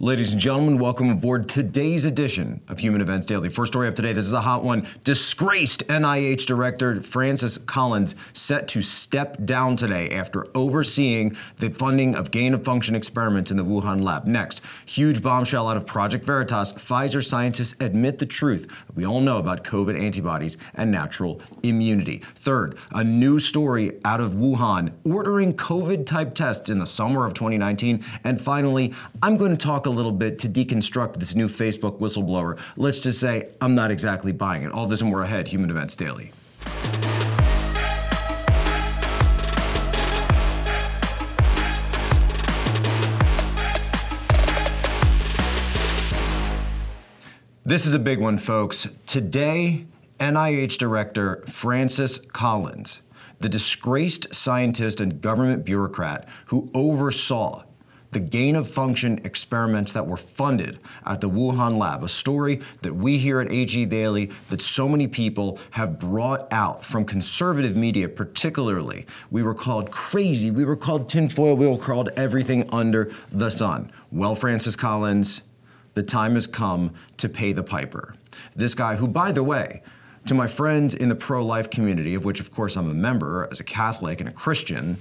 Ladies and gentlemen, welcome aboard today's edition of Human Events Daily. First story up today, this is a hot one. Disgraced NIH Director Francis Collins set to step down today after overseeing the funding of gain of function experiments in the Wuhan lab. Next, huge bombshell out of Project Veritas. Pfizer scientists admit the truth we all know about COVID antibodies and natural immunity. Third, a new story out of Wuhan ordering COVID type tests in the summer of 2019. And finally, I'm going to talk a little bit to deconstruct this new Facebook whistleblower. Let's just say I'm not exactly buying it. All this and more ahead, Human Events Daily. This is a big one, folks. Today, NIH Director Francis Collins, the disgraced scientist and government bureaucrat who oversaw the gain of function experiments that were funded at the Wuhan lab, a story that we here at HE Daily, that so many people have brought out from conservative media, particularly. We were called crazy, we were called tinfoil, we were called everything under the sun. Well, Francis Collins, the time has come to pay the piper. This guy, who, by the way, to my friends in the pro life community, of which, of course, I'm a member as a Catholic and a Christian,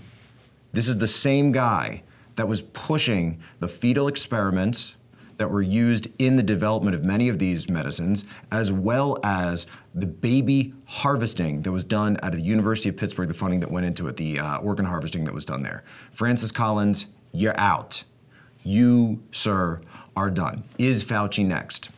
this is the same guy that was pushing the fetal experiments that were used in the development of many of these medicines, as well as the baby harvesting that was done at the University of Pittsburgh, the funding that went into it, the uh, organ harvesting that was done there. Francis Collins, you're out. You, sir, are done. Is Fauci next?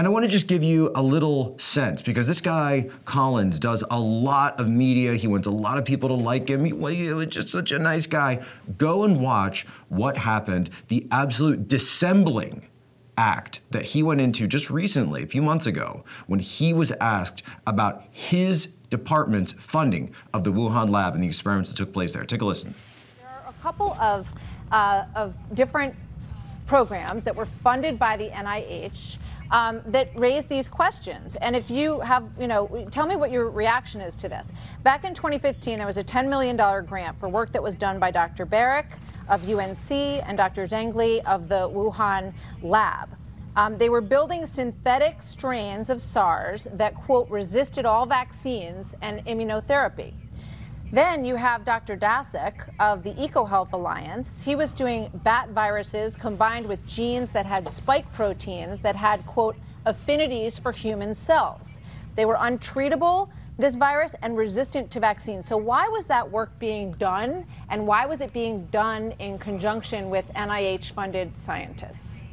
And I want to just give you a little sense because this guy, Collins, does a lot of media. He wants a lot of people to like him. He, well, was just such a nice guy. Go and watch what happened, the absolute dissembling act that he went into just recently, a few months ago, when he was asked about his department's funding of the Wuhan lab and the experiments that took place there. Take a listen. There are a couple of, uh, of different programs that were funded by the NIH um, that raise these questions. And if you have, you know, tell me what your reaction is to this. Back in 2015, there was a $10 million grant for work that was done by Dr. Baric of UNC and Dr. Zhengli of the Wuhan lab. Um, they were building synthetic strains of SARS that, quote, resisted all vaccines and immunotherapy. Then you have Dr. Daszak of the EcoHealth Alliance. He was doing bat viruses combined with genes that had spike proteins that had, quote, affinities for human cells. They were untreatable, this virus, and resistant to vaccines. So, why was that work being done? And why was it being done in conjunction with NIH funded scientists?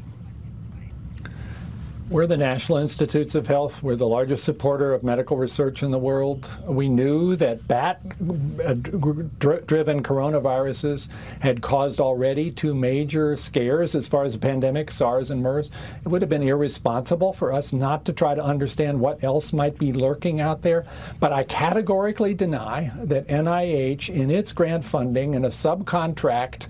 We're the National Institutes of Health. We're the largest supporter of medical research in the world. We knew that bat uh, driven coronaviruses had caused already two major scares as far as the pandemic, SARS and MERS. It would have been irresponsible for us not to try to understand what else might be lurking out there. But I categorically deny that NIH, in its grant funding and a subcontract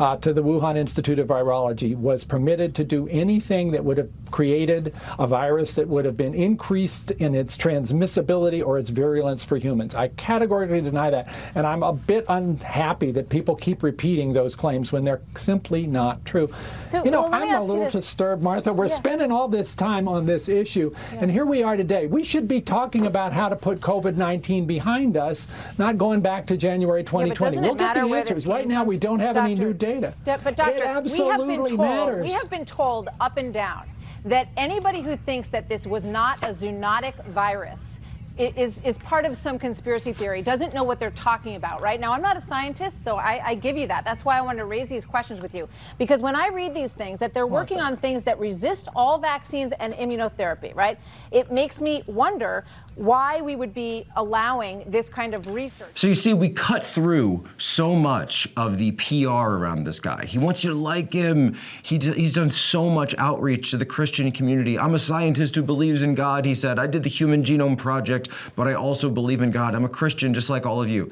uh, to the Wuhan Institute of Virology was permitted to do anything that would have created a virus that would have been increased in its transmissibility or its virulence for humans. I categorically deny that. And I'm a bit unhappy that people keep repeating those claims when they're simply not true. So, you know, well, I'm a little disturbed, Martha. We're yeah. spending all this time on this issue, yeah. and here we are today. We should be talking about how to put COVID 19 behind us, not going back to January 2020. Yeah, we'll get the answers. Right now, we don't have Doctor, any new data but doctor, we have been told matters. we have been told up and down that anybody who thinks that this was not a zoonotic virus is, is part of some conspiracy theory, doesn't know what they're talking about, right? Now, I'm not a scientist, so I, I give you that. That's why I wanted to raise these questions with you. Because when I read these things, that they're working on things that resist all vaccines and immunotherapy, right? It makes me wonder why we would be allowing this kind of research. So you see, we cut through so much of the PR around this guy. He wants you to like him. He d- he's done so much outreach to the Christian community. I'm a scientist who believes in God, he said. I did the Human Genome Project, but I also believe in God. I'm a Christian just like all of you.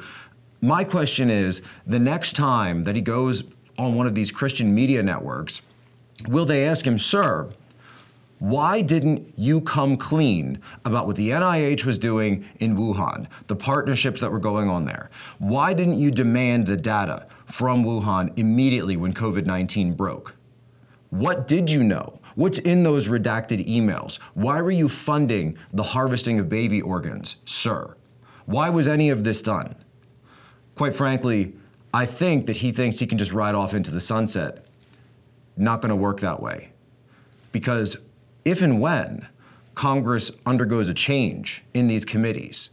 My question is the next time that he goes on one of these Christian media networks, will they ask him, Sir, why didn't you come clean about what the NIH was doing in Wuhan, the partnerships that were going on there? Why didn't you demand the data from Wuhan immediately when COVID 19 broke? What did you know? What's in those redacted emails? Why were you funding the harvesting of baby organs, sir? Why was any of this done? Quite frankly, I think that he thinks he can just ride off into the sunset. Not going to work that way. Because if and when Congress undergoes a change in these committees,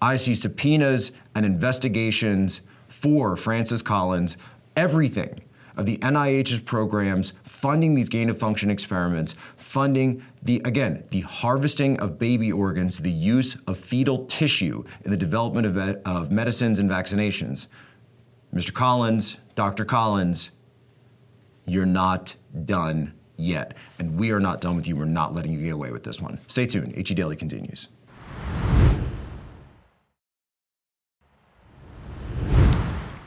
I see subpoenas and investigations for Francis Collins, everything of the NIH's programs, funding these gain of function experiments, funding the, again, the harvesting of baby organs, the use of fetal tissue in the development of, of medicines and vaccinations. Mr. Collins, Dr. Collins, you're not done yet. And we are not done with you. We're not letting you get away with this one. Stay tuned. HE Daily continues.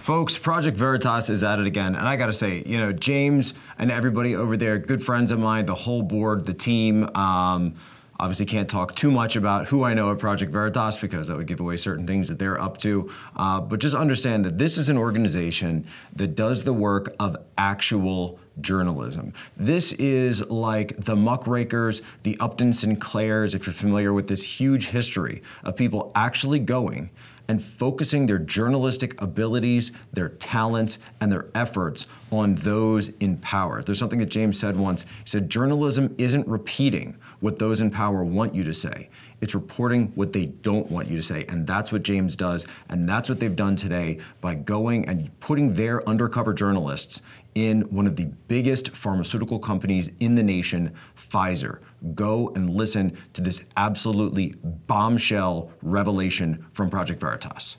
Folks, Project Veritas is at it again. And I got to say, you know, James and everybody over there, good friends of mine, the whole board, the team. Um, obviously, can't talk too much about who I know at Project Veritas because that would give away certain things that they're up to. Uh, but just understand that this is an organization that does the work of actual journalism. This is like the muckrakers, the Upton Sinclairs, if you're familiar with this huge history of people actually going and focusing their journalistic abilities, their talents, and their efforts on those in power. There's something that James said once. He said, Journalism isn't repeating what those in power want you to say. It's reporting what they don't want you to say. And that's what James does. And that's what they've done today by going and putting their undercover journalists in one of the biggest pharmaceutical companies in the nation, Pfizer. Go and listen to this absolutely bombshell revelation from Project Veritas.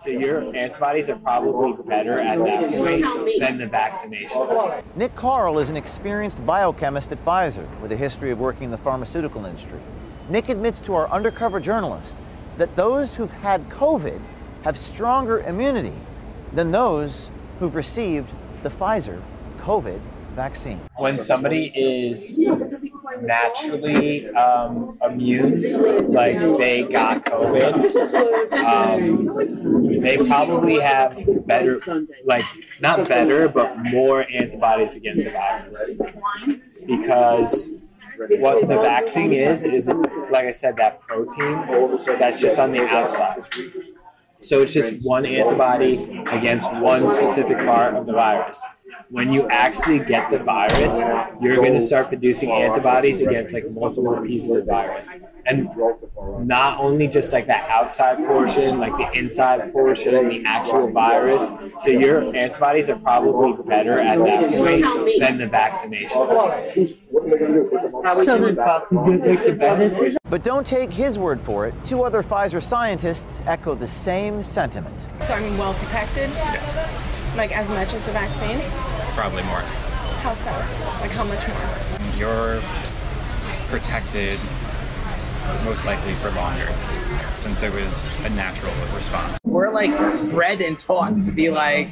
So your antibodies are probably better at that point than the vaccination. Nick Karl is an experienced biochemist at Pfizer with a history of working in the pharmaceutical industry. Nick admits to our undercover journalist that those who've had COVID have stronger immunity than those who've received the Pfizer COVID vaccine. When somebody is naturally um, immune, like they got COVID, um, they probably have better, like not better, but more antibodies against the virus. Because what the vaccine is, is like I said, that protein that's just on the outside. So it's just one antibody against one specific part of the virus. When you actually get the virus, you're going to start producing antibodies against like multiple pieces of virus. And not only just like that outside portion, like the inside portion, the actual virus. So your antibodies are probably better at that point than the vaccination. But don't take his word for it. Two other Pfizer scientists echo the same sentiment. So I mean, well protected, like as much as the vaccine. Probably more. How so? Like how much more? You're protected most likely for longer since it was a natural response. We're like bred and taught to be like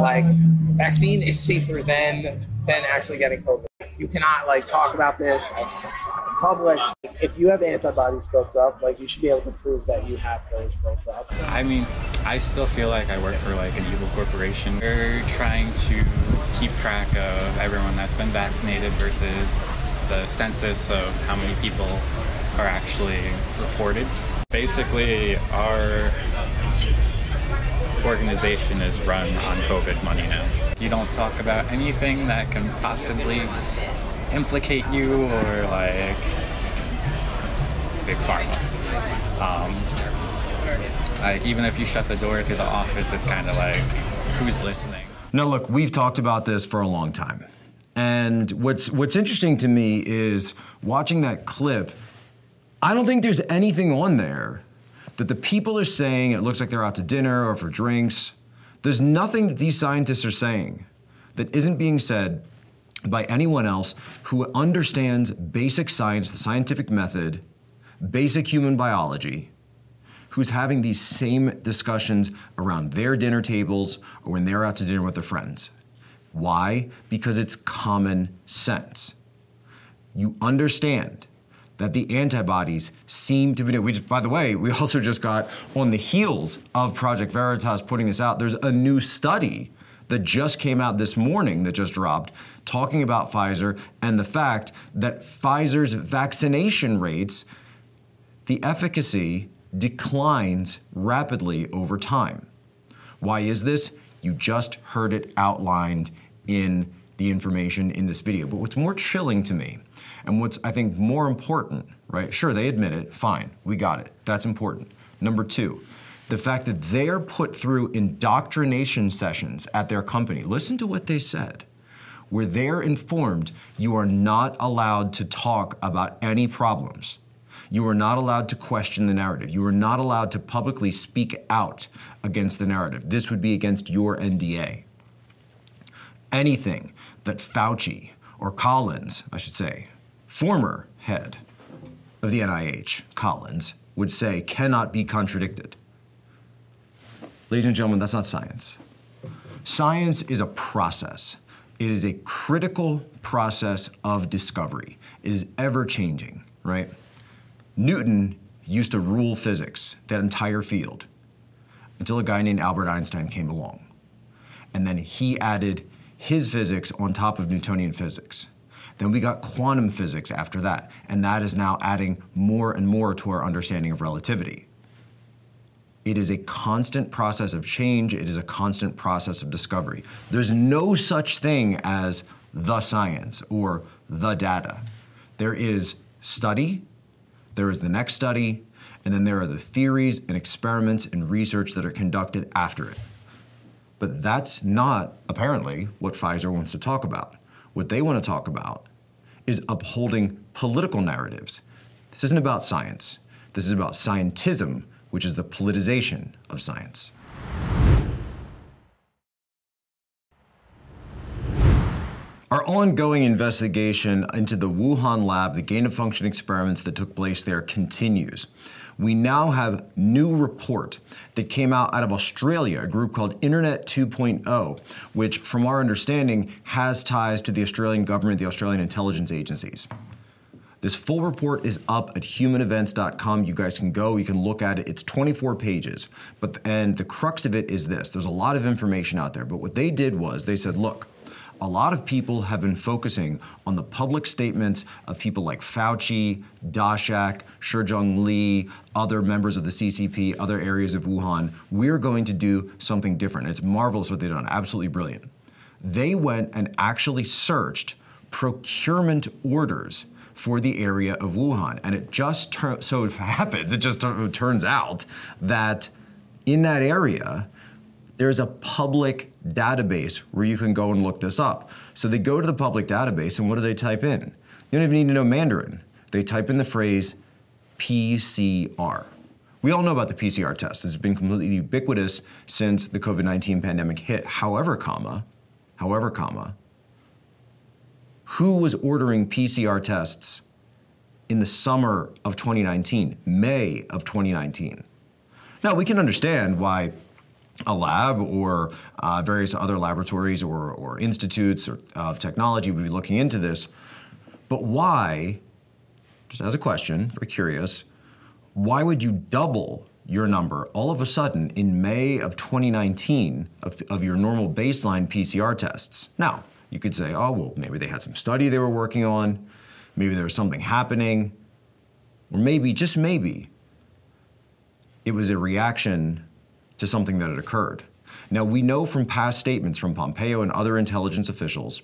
like vaccine is safer than than actually getting COVID. You cannot like talk about this like in public. If you have antibodies built up, like you should be able to prove that you have those built up. I mean, I still feel like I work for like an evil corporation. We're trying to keep track of everyone that's been vaccinated versus the census of how many people are actually reported. Basically, our organization is run on COVID money now. You don't talk about anything that can possibly implicate you or like big pharma. Um, like even if you shut the door to the office, it's kind of like who's listening. Now, look, we've talked about this for a long time. And what's what's interesting to me is watching that clip. I don't think there's anything on there that the people are saying it looks like they're out to dinner or for drinks. There's nothing that these scientists are saying that isn't being said by anyone else who understands basic science, the scientific method, basic human biology, who's having these same discussions around their dinner tables or when they're out to dinner with their friends. Why? Because it's common sense. You understand that the antibodies seem to be. We just, by the way, we also just got on the heels of Project Veritas putting this out. There's a new study that just came out this morning, that just dropped, talking about Pfizer and the fact that Pfizer's vaccination rates, the efficacy declines rapidly over time. Why is this? You just heard it outlined in the information in this video. But what's more chilling to me, and what's I think more important, right? Sure, they admit it, fine, we got it. That's important. Number two, the fact that they're put through indoctrination sessions at their company. Listen to what they said. Where they're informed you are not allowed to talk about any problems. You are not allowed to question the narrative. You are not allowed to publicly speak out against the narrative. This would be against your NDA. Anything that Fauci or Collins, I should say, former head of the NIH, Collins, would say cannot be contradicted. Ladies and gentlemen, that's not science. Science is a process. It is a critical process of discovery. It is ever changing, right? Newton used to rule physics, that entire field, until a guy named Albert Einstein came along. And then he added his physics on top of Newtonian physics. Then we got quantum physics after that, and that is now adding more and more to our understanding of relativity. It is a constant process of change, it is a constant process of discovery. There's no such thing as the science or the data. There is study, there is the next study, and then there are the theories and experiments and research that are conducted after it. But that's not, apparently, what Pfizer wants to talk about. What they want to talk about is upholding political narratives. This isn't about science. This is about scientism, which is the politicization of science. Our ongoing investigation into the Wuhan lab, the gain of function experiments that took place there, continues. We now have new report that came out out of Australia, a group called Internet 2.0, which, from our understanding, has ties to the Australian government, the Australian intelligence agencies. This full report is up at humanevents.com. You guys can go, you can look at it. It's 24 pages. But and the crux of it is this. There's a lot of information out there, but what they did was they said, "Look, a lot of people have been focusing on the public statements of people like Fauci, Daszak, Shi Zhengli, other members of the CCP, other areas of Wuhan. We're going to do something different. It's marvelous what they've done, absolutely brilliant. They went and actually searched procurement orders for the area of Wuhan. And it just so happens, it just turns out that in that area, there's a public database where you can go and look this up. So they go to the public database, and what do they type in? You don't even need to know Mandarin. They type in the phrase PCR. We all know about the PCR test. It's been completely ubiquitous since the COVID-19 pandemic hit. However, comma, however, comma, who was ordering PCR tests in the summer of 2019, May of 2019? Now, we can understand why a lab or uh, various other laboratories or, or institutes or, of technology would be looking into this. But why, just as a question, very curious, why would you double your number all of a sudden in May of 2019 of, of your normal baseline PCR tests? Now, you could say, oh, well, maybe they had some study they were working on, maybe there was something happening, or maybe, just maybe, it was a reaction to something that had occurred. Now, we know from past statements from Pompeo and other intelligence officials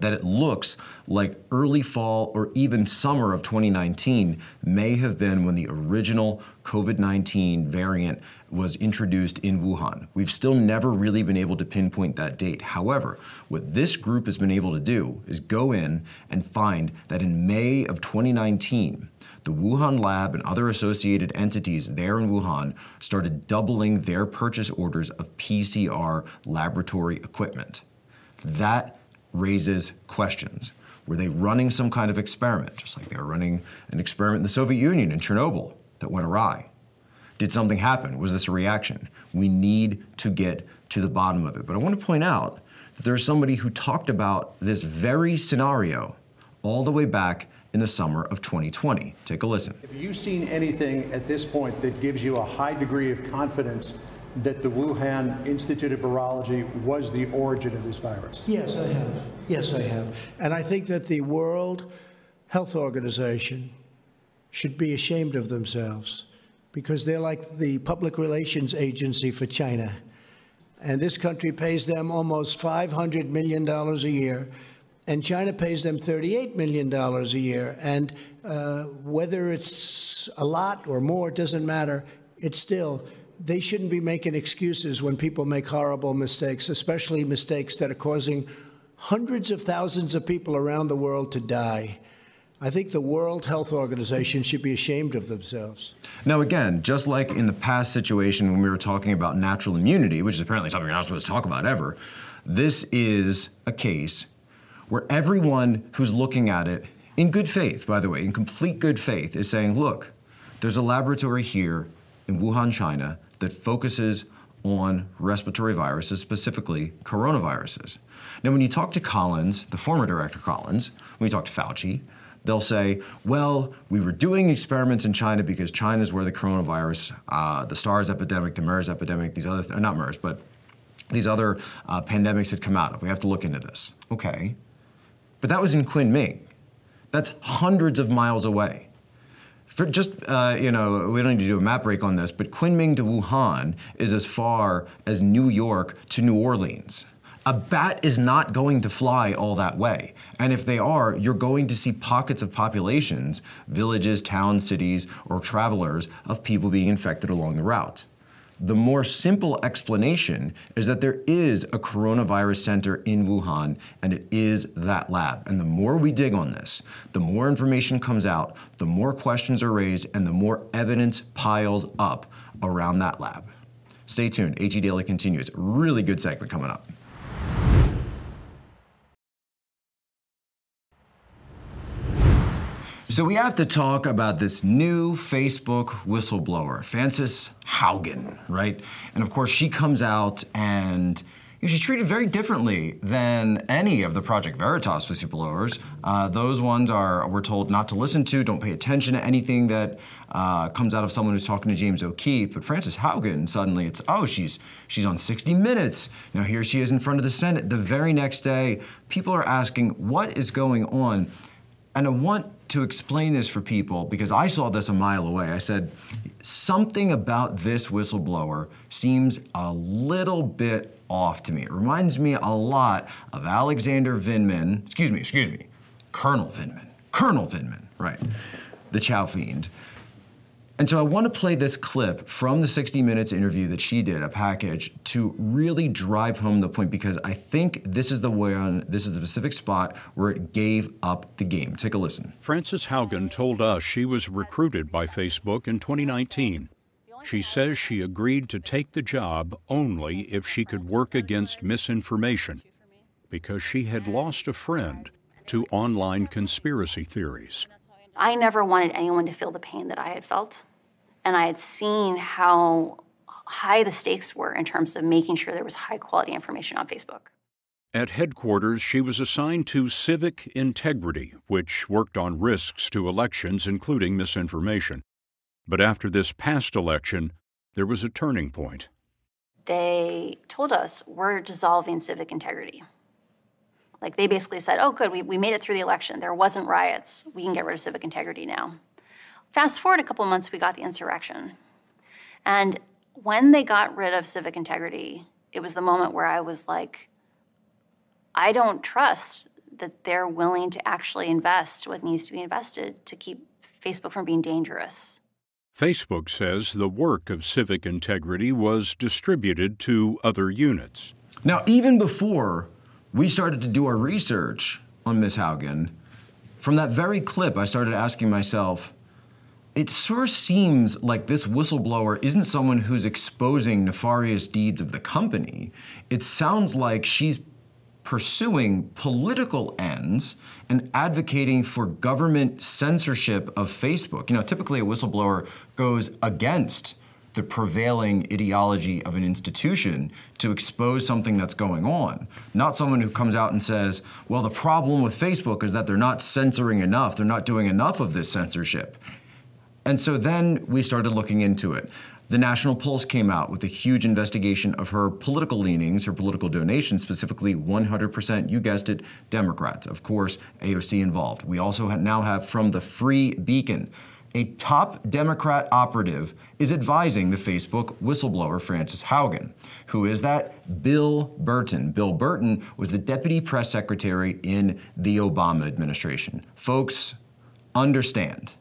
that it looks like early fall or even summer of 2019 may have been when the original COVID 19 variant was introduced in Wuhan. We've still never really been able to pinpoint that date. However, what this group has been able to do is go in and find that in May of 2019, the Wuhan lab and other associated entities there in Wuhan started doubling their purchase orders of PCR laboratory equipment. That raises questions. Were they running some kind of experiment, just like they were running an experiment in the Soviet Union in Chernobyl that went awry? Did something happen? Was this a reaction? We need to get to the bottom of it. But I want to point out that there's somebody who talked about this very scenario all the way back in the summer of 2020. Take a listen. Have you seen anything at this point that gives you a high degree of confidence that the Wuhan Institute of Virology was the origin of this virus? Yes, I have. Yes, I have. And I think that the World Health Organization should be ashamed of themselves because they're like the public relations agency for China. And this country pays them almost $500 million a year, and China pays them $38 million a year. And uh, whether it's a lot or more, it doesn't matter. It's still they shouldn't be making excuses when people make horrible mistakes, especially mistakes that are causing hundreds of thousands of people around the world to die. I think the World Health Organization should be ashamed of themselves. Now, again, just like in the past situation when we were talking about natural immunity, which is apparently something we're not supposed to talk about ever, this is a case where everyone who's looking at it, in good faith, by the way, in complete good faith, is saying, look, there's a laboratory here in Wuhan, China, that focuses on respiratory viruses, specifically coronaviruses. Now, when you talk to Collins, the former director Collins, when you talk to Fauci, they'll say, well, we were doing experiments in China because China is where the coronavirus, uh, the SARS epidemic, the MERS epidemic, these other, th- not MERS, but these other uh, pandemics had come out of. We have to look into this. Okay. But that was in Kunming. That's hundreds of miles away. For just, uh, you know, we don't need to do a map break on this, but Kunming to Wuhan is as far as New York to New Orleans. A bat is not going to fly all that way. And if they are, you're going to see pockets of populations, villages, towns, cities, or travelers of people being infected along the route. The more simple explanation is that there is a coronavirus center in Wuhan and it is that lab. And the more we dig on this, the more information comes out, the more questions are raised, and the more evidence piles up around that lab. Stay tuned. HE Daily continues. Really good segment coming up. So we have to talk about this new Facebook whistleblower, Frances Haugen, right? And of course, she comes out and you know, she's treated very differently than any of the Project Veritas whistleblowers. Uh, those ones are we're told not to listen to, don't pay attention to anything that uh, comes out of someone who's talking to James O'Keefe. But Frances Haugen, suddenly it's oh she's she's on 60 Minutes. Now here she is in front of the Senate. The very next day, people are asking what is going on, and I want to explain this for people because I saw this a mile away. I said, something about this whistleblower seems a little bit off to me. It reminds me a lot of Alexander Vindman, excuse me, excuse me, Colonel Vindman, Colonel Vindman, right, the Chow Fiend. And so I want to play this clip from the 60 Minutes interview that she did, a package, to really drive home the point because I think this is the one, this is the specific spot where it gave up the game. Take a listen. Frances Haugen told us she was recruited by Facebook in 2019. She says she agreed to take the job only if she could work against misinformation because she had lost a friend to online conspiracy theories. I never wanted anyone to feel the pain that I had felt. And I had seen how high the stakes were in terms of making sure there was high quality information on Facebook. At headquarters, she was assigned to Civic Integrity, which worked on risks to elections, including misinformation. But after this past election, there was a turning point. They told us, we're dissolving Civic Integrity. Like they basically said, oh, good, we, we made it through the election. There wasn't riots. We can get rid of civic integrity now. Fast forward a couple months, we got the insurrection. And when they got rid of civic integrity, it was the moment where I was like, I don't trust that they're willing to actually invest what needs to be invested to keep Facebook from being dangerous. Facebook says the work of civic integrity was distributed to other units. Now, even before we started to do our research on Miss Haugen, from that very clip, I started asking myself, it of seems like this whistleblower isn't someone who's exposing nefarious deeds of the company. It sounds like she's pursuing political ends and advocating for government censorship of Facebook. You know, typically a whistleblower goes against the prevailing ideology of an institution to expose something that's going on. Not someone who comes out and says, well, the problem with Facebook is that they're not censoring enough, they're not doing enough of this censorship. And so then we started looking into it. The National Pulse came out with a huge investigation of her political leanings, her political donations, specifically 100%, you guessed it, Democrats. Of course, AOC involved. We also now have from the Free Beacon. A top Democrat operative is advising the Facebook whistleblower Frances Haugen. Who is that? Bill Burton. Bill Burton was the deputy press secretary in the Obama administration. Folks, understand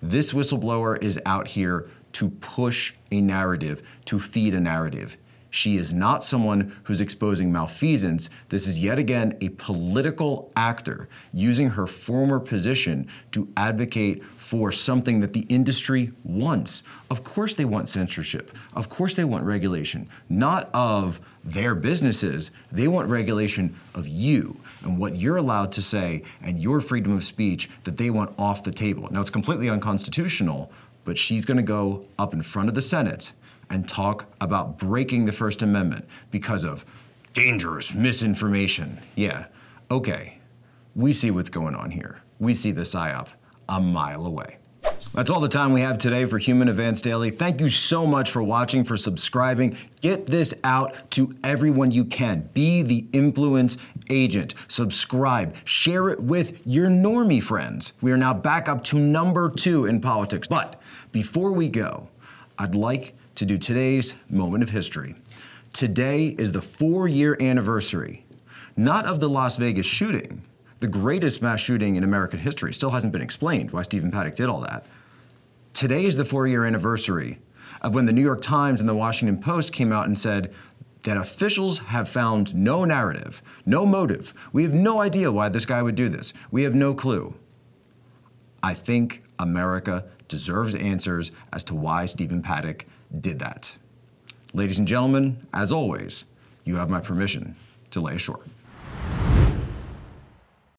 this whistleblower is out here to push a narrative, to feed a narrative. She is not someone who's exposing malfeasance. This is yet again a political actor using her former position to advocate for something that the industry wants. Of course, they want censorship. Of course, they want regulation, not of their businesses. They want regulation of you and what you're allowed to say and your freedom of speech that they want off the table. Now, it's completely unconstitutional, but she's going to go up in front of the Senate and talk about breaking the First Amendment because of dangerous misinformation. Yeah, okay. We see what's going on here. We see the PSYOP a mile away. That's all the time we have today for Human Events Daily. Thank you so much for watching, for subscribing. Get this out to everyone you can. Be the influence agent. Subscribe. Share it with your normie friends. We are now back up to number two in politics. But before we go, I'd like to do today's moment of history. Today is the four year anniversary, not of the Las Vegas shooting, the greatest mass shooting in American history. Still hasn't been explained why Stephen Paddock did all that Today is the four year anniversary of when the New York Times and the Washington Post came out and said that officials have found no narrative, no motive. We have no idea why this guy would do this. We have no clue. I think America deserves answers as to why Stephen Paddock did that. Ladies and gentlemen, as always, you have my permission to lay ashore.